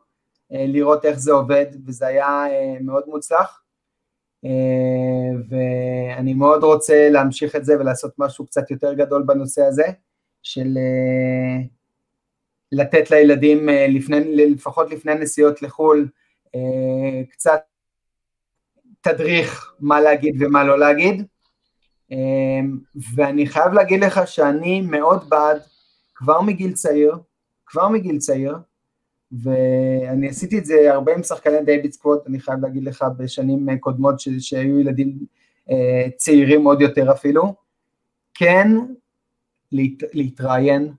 לראות איך זה עובד, וזה היה מאוד מוצלח. ואני מאוד רוצה להמשיך את זה ולעשות משהו קצת יותר גדול בנושא הזה, של לתת לילדים אה, לפני, לפחות לפני נסיעות לחו"ל אה, קצת תדריך מה להגיד ומה לא להגיד אה, ואני חייב להגיד לך שאני מאוד בעד כבר מגיל צעיר, כבר מגיל צעיר ואני עשיתי את זה הרבה עם שחקני דייוויד סקווט, אני חייב להגיד לך בשנים קודמות ש, שהיו ילדים צעירים עוד יותר אפילו, כן להת, להתראיין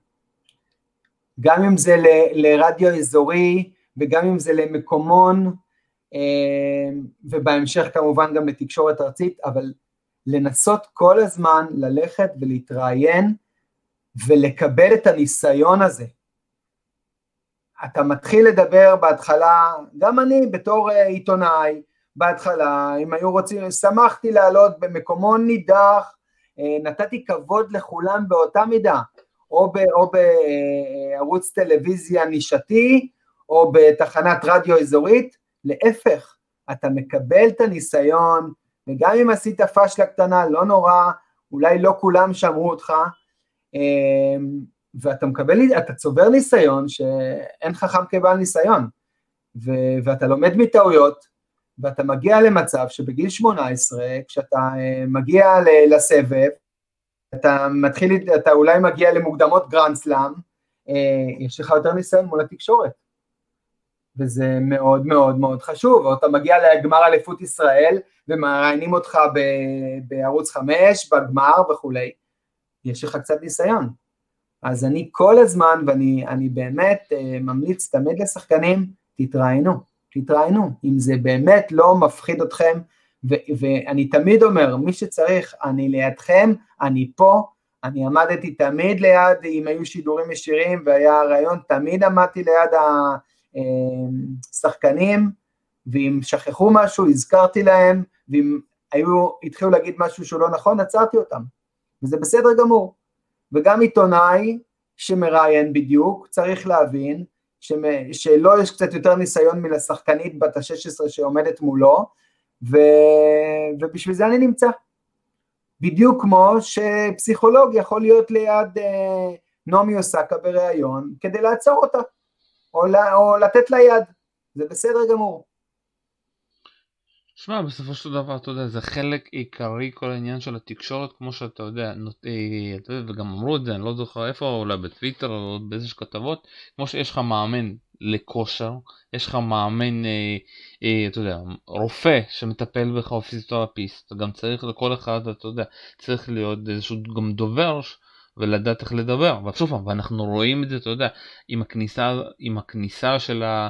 גם אם זה ל, לרדיו אזורי וגם אם זה למקומון אה, ובהמשך כמובן גם לתקשורת ארצית, אבל לנסות כל הזמן ללכת ולהתראיין ולקבל את הניסיון הזה. אתה מתחיל לדבר בהתחלה, גם אני בתור אה, עיתונאי, בהתחלה, אם היו רוצים, שמחתי לעלות במקומון נידח, אה, נתתי כבוד לכולם באותה מידה, או, ב, או בערוץ טלוויזיה נישתי, או בתחנת רדיו אזורית, להפך, אתה מקבל את הניסיון, וגם אם עשית פשלה קטנה, לא נורא, אולי לא כולם שמעו אותך, אמ, ואתה מקבל, אתה צובר ניסיון שאין חכם כבעל ניסיון, ו- ואתה לומד מטעויות, ואתה מגיע למצב שבגיל 18, כשאתה אה, מגיע לסבב, אתה מתחיל, אתה אולי מגיע למוקדמות גרנד סלאם, אה, יש לך יותר ניסיון מול התקשורת. וזה מאוד מאוד מאוד חשוב, או אתה מגיע לגמר אליפות ישראל ומראיינים אותך ב- בערוץ 5, בגמר וכולי, יש לך קצת ניסיון. אז אני כל הזמן, ואני באמת אה, ממליץ תמיד לשחקנים, תתראיינו, תתראיינו, אם זה באמת לא מפחיד אתכם, ו- ואני תמיד אומר, מי שצריך, אני לידכם, אני פה, אני עמדתי תמיד ליד, אם היו שידורים ישירים והיה רעיון, תמיד עמדתי ליד השחקנים, ואם שכחו משהו, הזכרתי להם, ואם היו, התחילו להגיד משהו שהוא לא נכון, עצרתי אותם, וזה בסדר גמור. וגם עיתונאי שמראיין בדיוק, צריך להבין שלא יש קצת יותר ניסיון מלשחקנית בת ה-16 שעומדת מולו, ו... ובשביל זה אני נמצא. בדיוק כמו שפסיכולוג יכול להיות ליד אה, נעמי אוסקה בריאיון כדי לעצור אותה, או, או לתת לה יד, זה בסדר גמור. שמע, בסופו של דבר, אתה יודע, זה חלק עיקרי כל העניין של התקשורת, כמו שאתה יודע, נות... אה, אתה וגם אמרו את זה, אני לא זוכר איפה, אולי בטוויטר או באיזה כתבות, כמו שיש לך מאמן לכושר, יש לך מאמן, אה, אה, אתה יודע, רופא שמטפל בך או פיזיותרפיסט, גם צריך לכל אחד, אתה יודע, צריך להיות איזשהו גם דובר ולדעת איך לדבר, ושוב פעם, ואנחנו רואים את זה, אתה יודע, עם הכניסה, עם הכניסה של ה...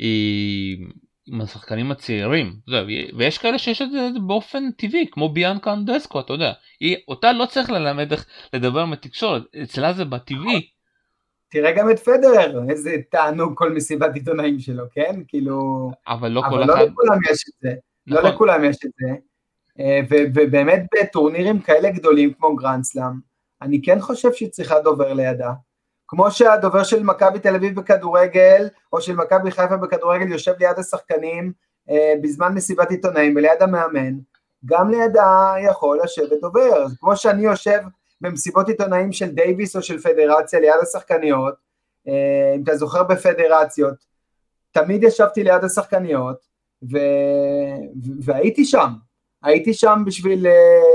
אה, עם השחקנים הצעירים, ויש כאלה שיש את זה באופן טבעי, כמו ביאנקה אנדסקו, אתה יודע, היא, אותה לא צריך ללמד איך לדבר עם התקשורת, אצלה זה בטבעי. תראה גם את פדרר, איזה תענוג כל מסיבת עיתונאים שלו, כן? כאילו... אבל לא אבל כל לא אחד... לכולם יש את זה, לא נכון. לכולם יש את זה, אה, ובאמת בטורנירים כאלה גדולים כמו גרנד סלאם, אני כן חושב שהיא צריכה דובר לידה. כמו שהדובר של מכבי תל אביב בכדורגל, או של מכבי חיפה בכדורגל יושב ליד השחקנים אה, בזמן מסיבת עיתונאים וליד המאמן, גם לידה יכול לשבת דובר. כמו שאני יושב במסיבות עיתונאים של דייוויס או של פדרציה ליד השחקניות, אה, אם אתה זוכר בפדרציות, תמיד ישבתי ליד השחקניות, ו... והייתי שם, הייתי שם בשביל, אה,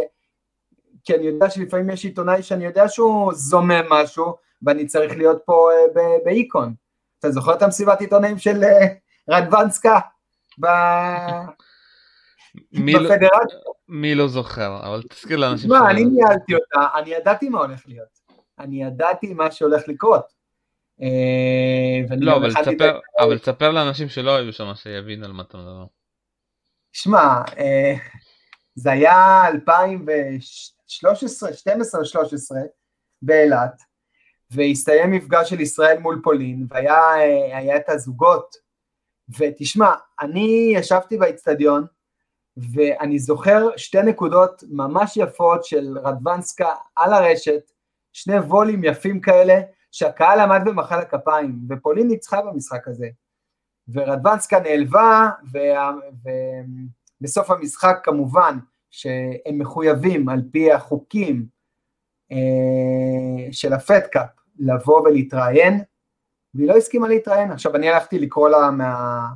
כי אני יודע שלפעמים יש עיתונאי שאני יודע שהוא זומם משהו, ואני צריך להיות פה אה, ב- באיקון. אתה זוכר את המסיבת עיתונאים של אה, רדוונסקה ב... מי לא- בפדרציה? מי לא זוכר, אבל תזכיר לאנשים שלא- אני ניהלתי אותה, אני ידעתי מה הולך להיות. אני ידעתי מה שהולך לקרות. אה, לא, אבל תספר, אבל תספר לאנשים שלא היו שם, שיבין על מה אתה מדבר. שמע, זה היה 2013, 12 או 13 באילת, והסתיים מפגש של ישראל מול פולין, והיה אה, את הזוגות, ותשמע, אני ישבתי באיצטדיון, ואני זוכר שתי נקודות ממש יפות של רדוונסקה על הרשת, שני וולים יפים כאלה, שהקהל עמד ומחא לה כפיים, ופולין ניצחה במשחק הזה. ורדוונסקה נעלבה, ובסוף המשחק כמובן שהם מחויבים על פי החוקים אה, של הפדקאפ לבוא ולהתראיין, והיא לא הסכימה להתראיין. עכשיו אני הלכתי לקרוא לה מה...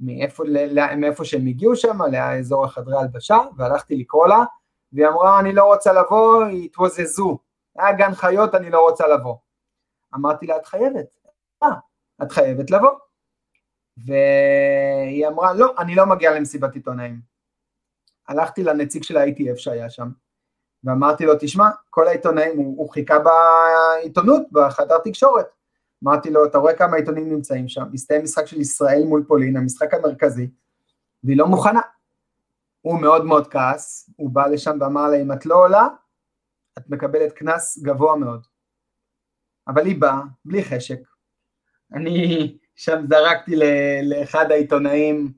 מאיפה, ל- מאיפה שהם הגיעו שם, לאזור החדרי הלבשה, והלכתי לקרוא לה, והיא אמרה, אני לא רוצה לבוא, התווזזו. היה גן חיות, אני לא רוצה לבוא. אמרתי לה, את חייבת. אה, את חייבת לבוא. והיא אמרה, לא, אני לא מגיעה למסיבת עיתונאים. הלכתי לנציג של ה-ITF שהיה שם, ואמרתי לו, תשמע, כל העיתונאים, הוא, הוא חיכה בעיתונות, בחדר תקשורת. אמרתי לו, אתה רואה כמה עיתונים נמצאים שם, הסתיים משחק של ישראל מול פולין, המשחק המרכזי, והיא לא מוכנה. הוא מאוד מאוד כעס, הוא בא לשם ואמר לה, אם את לא עולה, את מקבלת קנס גבוה מאוד. אבל היא באה, בלי חשק. אני שם זרקתי לאחד העיתונאים,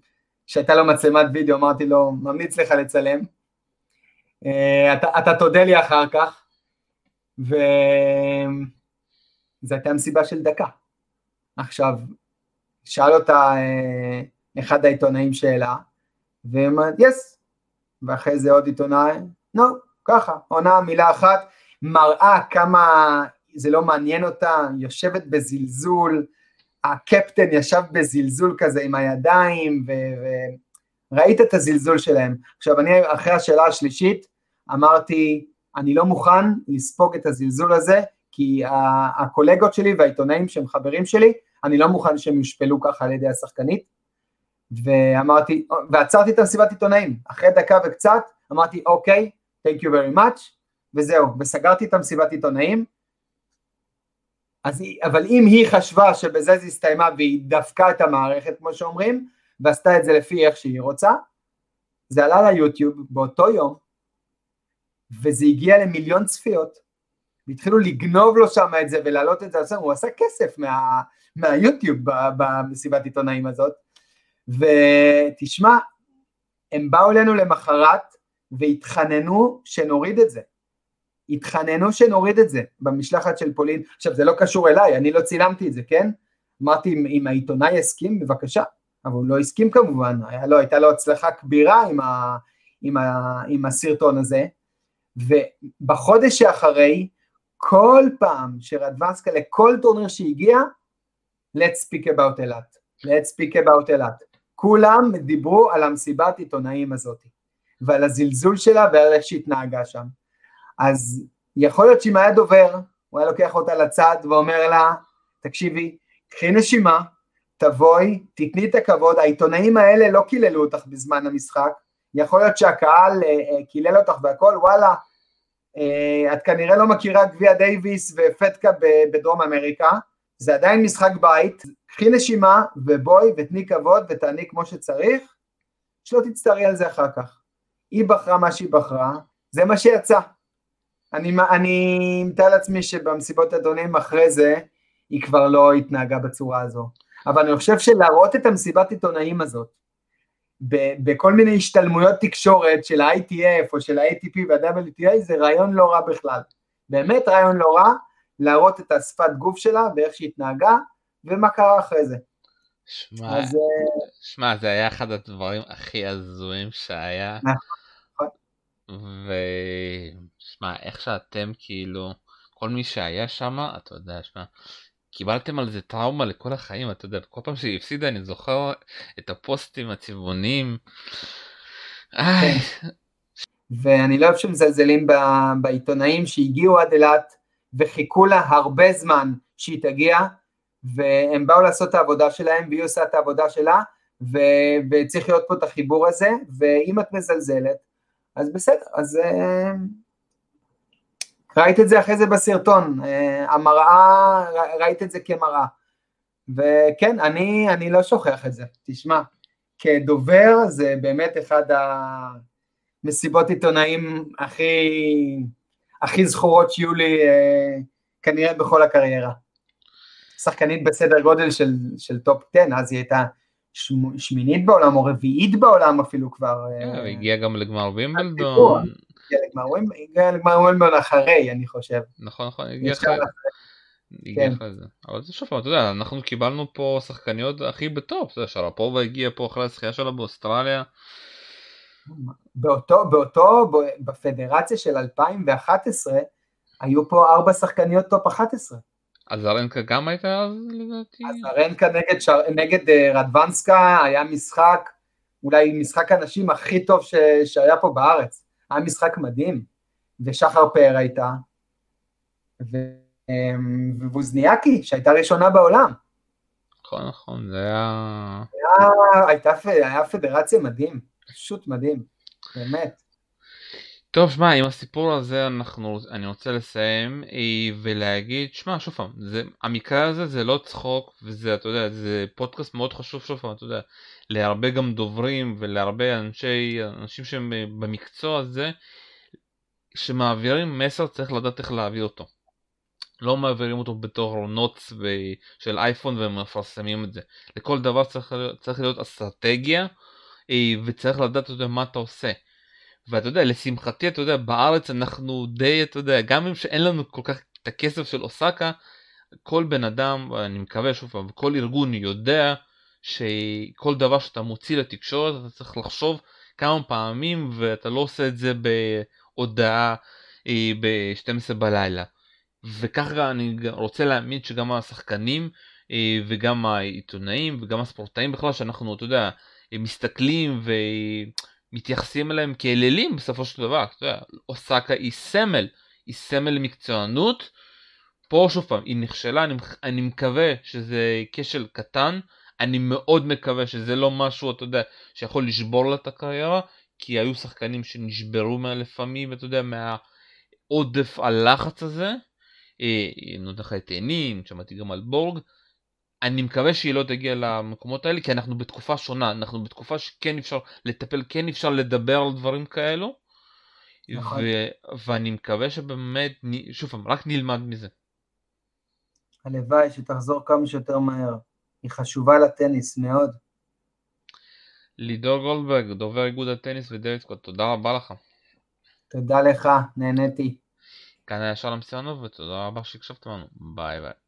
שהייתה לו מצלמת וידאו, אמרתי לו, ממליץ לך לצלם. אה, אתה, תודה לי אחר כך, וזו הייתה מסיבה של דקה. עכשיו, שאל אותה אה, אחד העיתונאים שאלה, והיא אמרת, יס, ואחרי זה עוד עיתונאי, נו, ככה, עונה מילה אחת, מראה כמה זה לא מעניין אותה, יושבת בזלזול, הקפטן ישב בזלזול כזה עם הידיים, וראית את הזלזול שלהם. עכשיו, אני אחרי השאלה השלישית, אמרתי, אני לא מוכן לספוג את הזלזול הזה, כי הקולגות שלי והעיתונאים שהם חברים שלי, אני לא מוכן שהם יושפלו ככה על ידי השחקנית. ואמרתי, ועצרתי את המסיבת עיתונאים, אחרי דקה וקצת, אמרתי, אוקיי, thank you very much, וזהו, וסגרתי את המסיבת עיתונאים. אז, היא- אבל אם היא חשבה שבזה זה הסתיימה והיא דפקה את המערכת, כמו שאומרים, ועשתה את זה לפי איך שהיא רוצה, זה עלה ליוטיוב באותו יום, וזה הגיע למיליון צפיות, והתחילו לגנוב לו שם את זה ולהעלות את זה, הוא עשה כסף מה, מהיוטיוב במסיבת עיתונאים הזאת, ותשמע, הם באו אלינו למחרת והתחננו שנוריד את זה. התחננו שנוריד את זה במשלחת של פולין. עכשיו, זה לא קשור אליי, אני לא צילמתי את זה, כן? אמרתי, אם, אם העיתונאי יסכים, בבקשה. אבל הוא לא הסכים כמובן, היה לו, הייתה לו הצלחה כבירה עם, ה, עם, ה, עם הסרטון הזה. ובחודש שאחרי, כל פעם שרדוונסקה, לכל טורניר שהגיע, let's speak about אילת. let's speak about אילת. כולם דיברו על המסיבת עיתונאים הזאת, ועל הזלזול שלה ועל איך שהתנהגה שם. אז יכול להיות שאם היה דובר, הוא היה לוקח אותה לצד ואומר לה, תקשיבי, קחי נשימה, תבואי, תתני את הכבוד, העיתונאים האלה לא קיללו אותך בזמן המשחק, יכול להיות שהקהל אה, אה, קילל אותך והכל, וואלה, אה, את כנראה לא מכירה גביע דייוויס ופטקה בדרום אמריקה, זה עדיין משחק בית, קחי נשימה ובואי ותני כבוד ותעני כמו שצריך, שלא תצטערי על זה אחר כך. היא בחרה מה שהיא בחרה, זה מה שיצא. אני, אני מתאר לעצמי שבמסיבות אדונים אחרי זה, היא כבר לא התנהגה בצורה הזו. אבל אני חושב שלהראות את המסיבת עיתונאים הזאת, בכל מיני השתלמויות תקשורת של ה-ITF או של ה-ATP וה-WTA זה רעיון לא רע בכלל. באמת רעיון לא רע, להראות את השפת גוף שלה ואיך שהיא התנהגה ומה קרה אחרי זה. שמע, אז... שמע, זה היה אחד הדברים הכי הזויים שהיה. נכון. ושמע, איך שאתם כאילו, כל מי שהיה שם, אתה יודע, שמע, קיבלתם על זה טראומה לכל החיים, אתה יודע, כל פעם שהיא הפסידה אני זוכר את הפוסטים הצבעוניים. כן. ואני לא אוהב שמזלזלים בעיתונאים שהגיעו עד אילת וחיכו לה הרבה זמן שהיא תגיע, והם באו לעשות את העבודה שלהם והיא עושה את העבודה שלה, ו... וצריך להיות פה את החיבור הזה, ואם את מזלזלת, אז בסדר, אז אה, ראית את זה אחרי זה בסרטון, אה, המראה, ראית את זה כמראה, וכן, אני, אני לא שוכח את זה, תשמע, כדובר זה באמת אחד המסיבות עיתונאים הכי, הכי זכורות שיהיו לי אה, כנראה בכל הקריירה. שחקנית בסדר גודל של, של טופ 10, אז היא הייתה שמינית בעולם או רביעית בעולם אפילו כבר. כן, אה, הגיעה גם לגמר וימבלדון. הגיעה לגמר וימבלדון אחרי, אני חושב. נכון, נכון, הגיעה אחרי. כן. אבל זה שוב, אתה יודע, אנחנו קיבלנו פה שחקניות הכי בטופ, אתה יודע, שרפובה הגיעה פה אחרי הזכייה שלה באוסטרליה. באותו, באותו, בפדרציה של 2011, היו פה ארבע שחקניות טופ 11. אזרנקה גם הייתה אז לדעתי? אזרנקה נגד, שר... נגד uh, רדוונסקה היה משחק, אולי משחק הנשים הכי טוב ש... שהיה פה בארץ. היה משחק מדהים, ושחר פאר הייתה, ו... אמ, ובוזניאקי שהייתה ראשונה בעולם. נכון נכון זה היה... היה, הייתה, היה פדרציה מדהים, פשוט מדהים, באמת. טוב, שמע, עם הסיפור הזה אנחנו, אני רוצה לסיים אה, ולהגיד, שמע, שוב פעם, זה, המקרה הזה זה לא צחוק, וזה, אתה יודע, זה פודקאסט מאוד חשוב, שוב פעם, אתה יודע, להרבה גם דוברים ולהרבה אנשי, אנשים שהם אה, במקצוע הזה, שמעבירים מסר צריך לדעת איך להעביר אותו. לא מעבירים אותו בתור נוטס של אייפון ומפרסמים את זה. לכל דבר צריך, צריך להיות אסטרטגיה אה, וצריך לדעת, יודע, מה אתה עושה. ואתה יודע, לשמחתי, אתה יודע, בארץ אנחנו די, אתה יודע, גם אם שאין לנו כל כך את הכסף של אוסקה, כל בן אדם, אני מקווה שוב פעם, כל ארגון יודע שכל דבר שאתה מוציא לתקשורת, אתה צריך לחשוב כמה פעמים, ואתה לא עושה את זה בהודעה אה, ב-12 בלילה. וככה אני רוצה להאמין שגם השחקנים אה, וגם העיתונאים וגם הספורטאים בכלל, שאנחנו, אתה יודע, מסתכלים ו... מתייחסים אליהם כאלילים בסופו של דבר, אתה יודע, אוסקה היא סמל, היא סמל למקצוענות, פה שוב פעם, היא נכשלה, אני, אני מקווה שזה כשל קטן, אני מאוד מקווה שזה לא משהו, אתה יודע, שיכול לשבור לה את הקריירה, כי היו שחקנים שנשברו לפעמים, אתה יודע, מהעודף הלחץ הזה, אה, נותן לך את עינין, שמעתי גם על בורג, אני מקווה שהיא לא תגיע למקומות האלה כי אנחנו בתקופה שונה אנחנו בתקופה שכן אפשר לטפל כן אפשר לדבר על דברים כאלו נכון. ו- ואני מקווה שבאמת, שוב פעם, רק נלמד מזה. הלוואי שתחזור כמה שיותר מהר. היא חשובה לטניס מאוד. לידור גולדברג, דובר איגוד הטניס ודייוויס תודה רבה לך. תודה לך, נהניתי. כאן היה שלום סיונוב ותודה רבה שהקשבתם לנו. ביי ביי.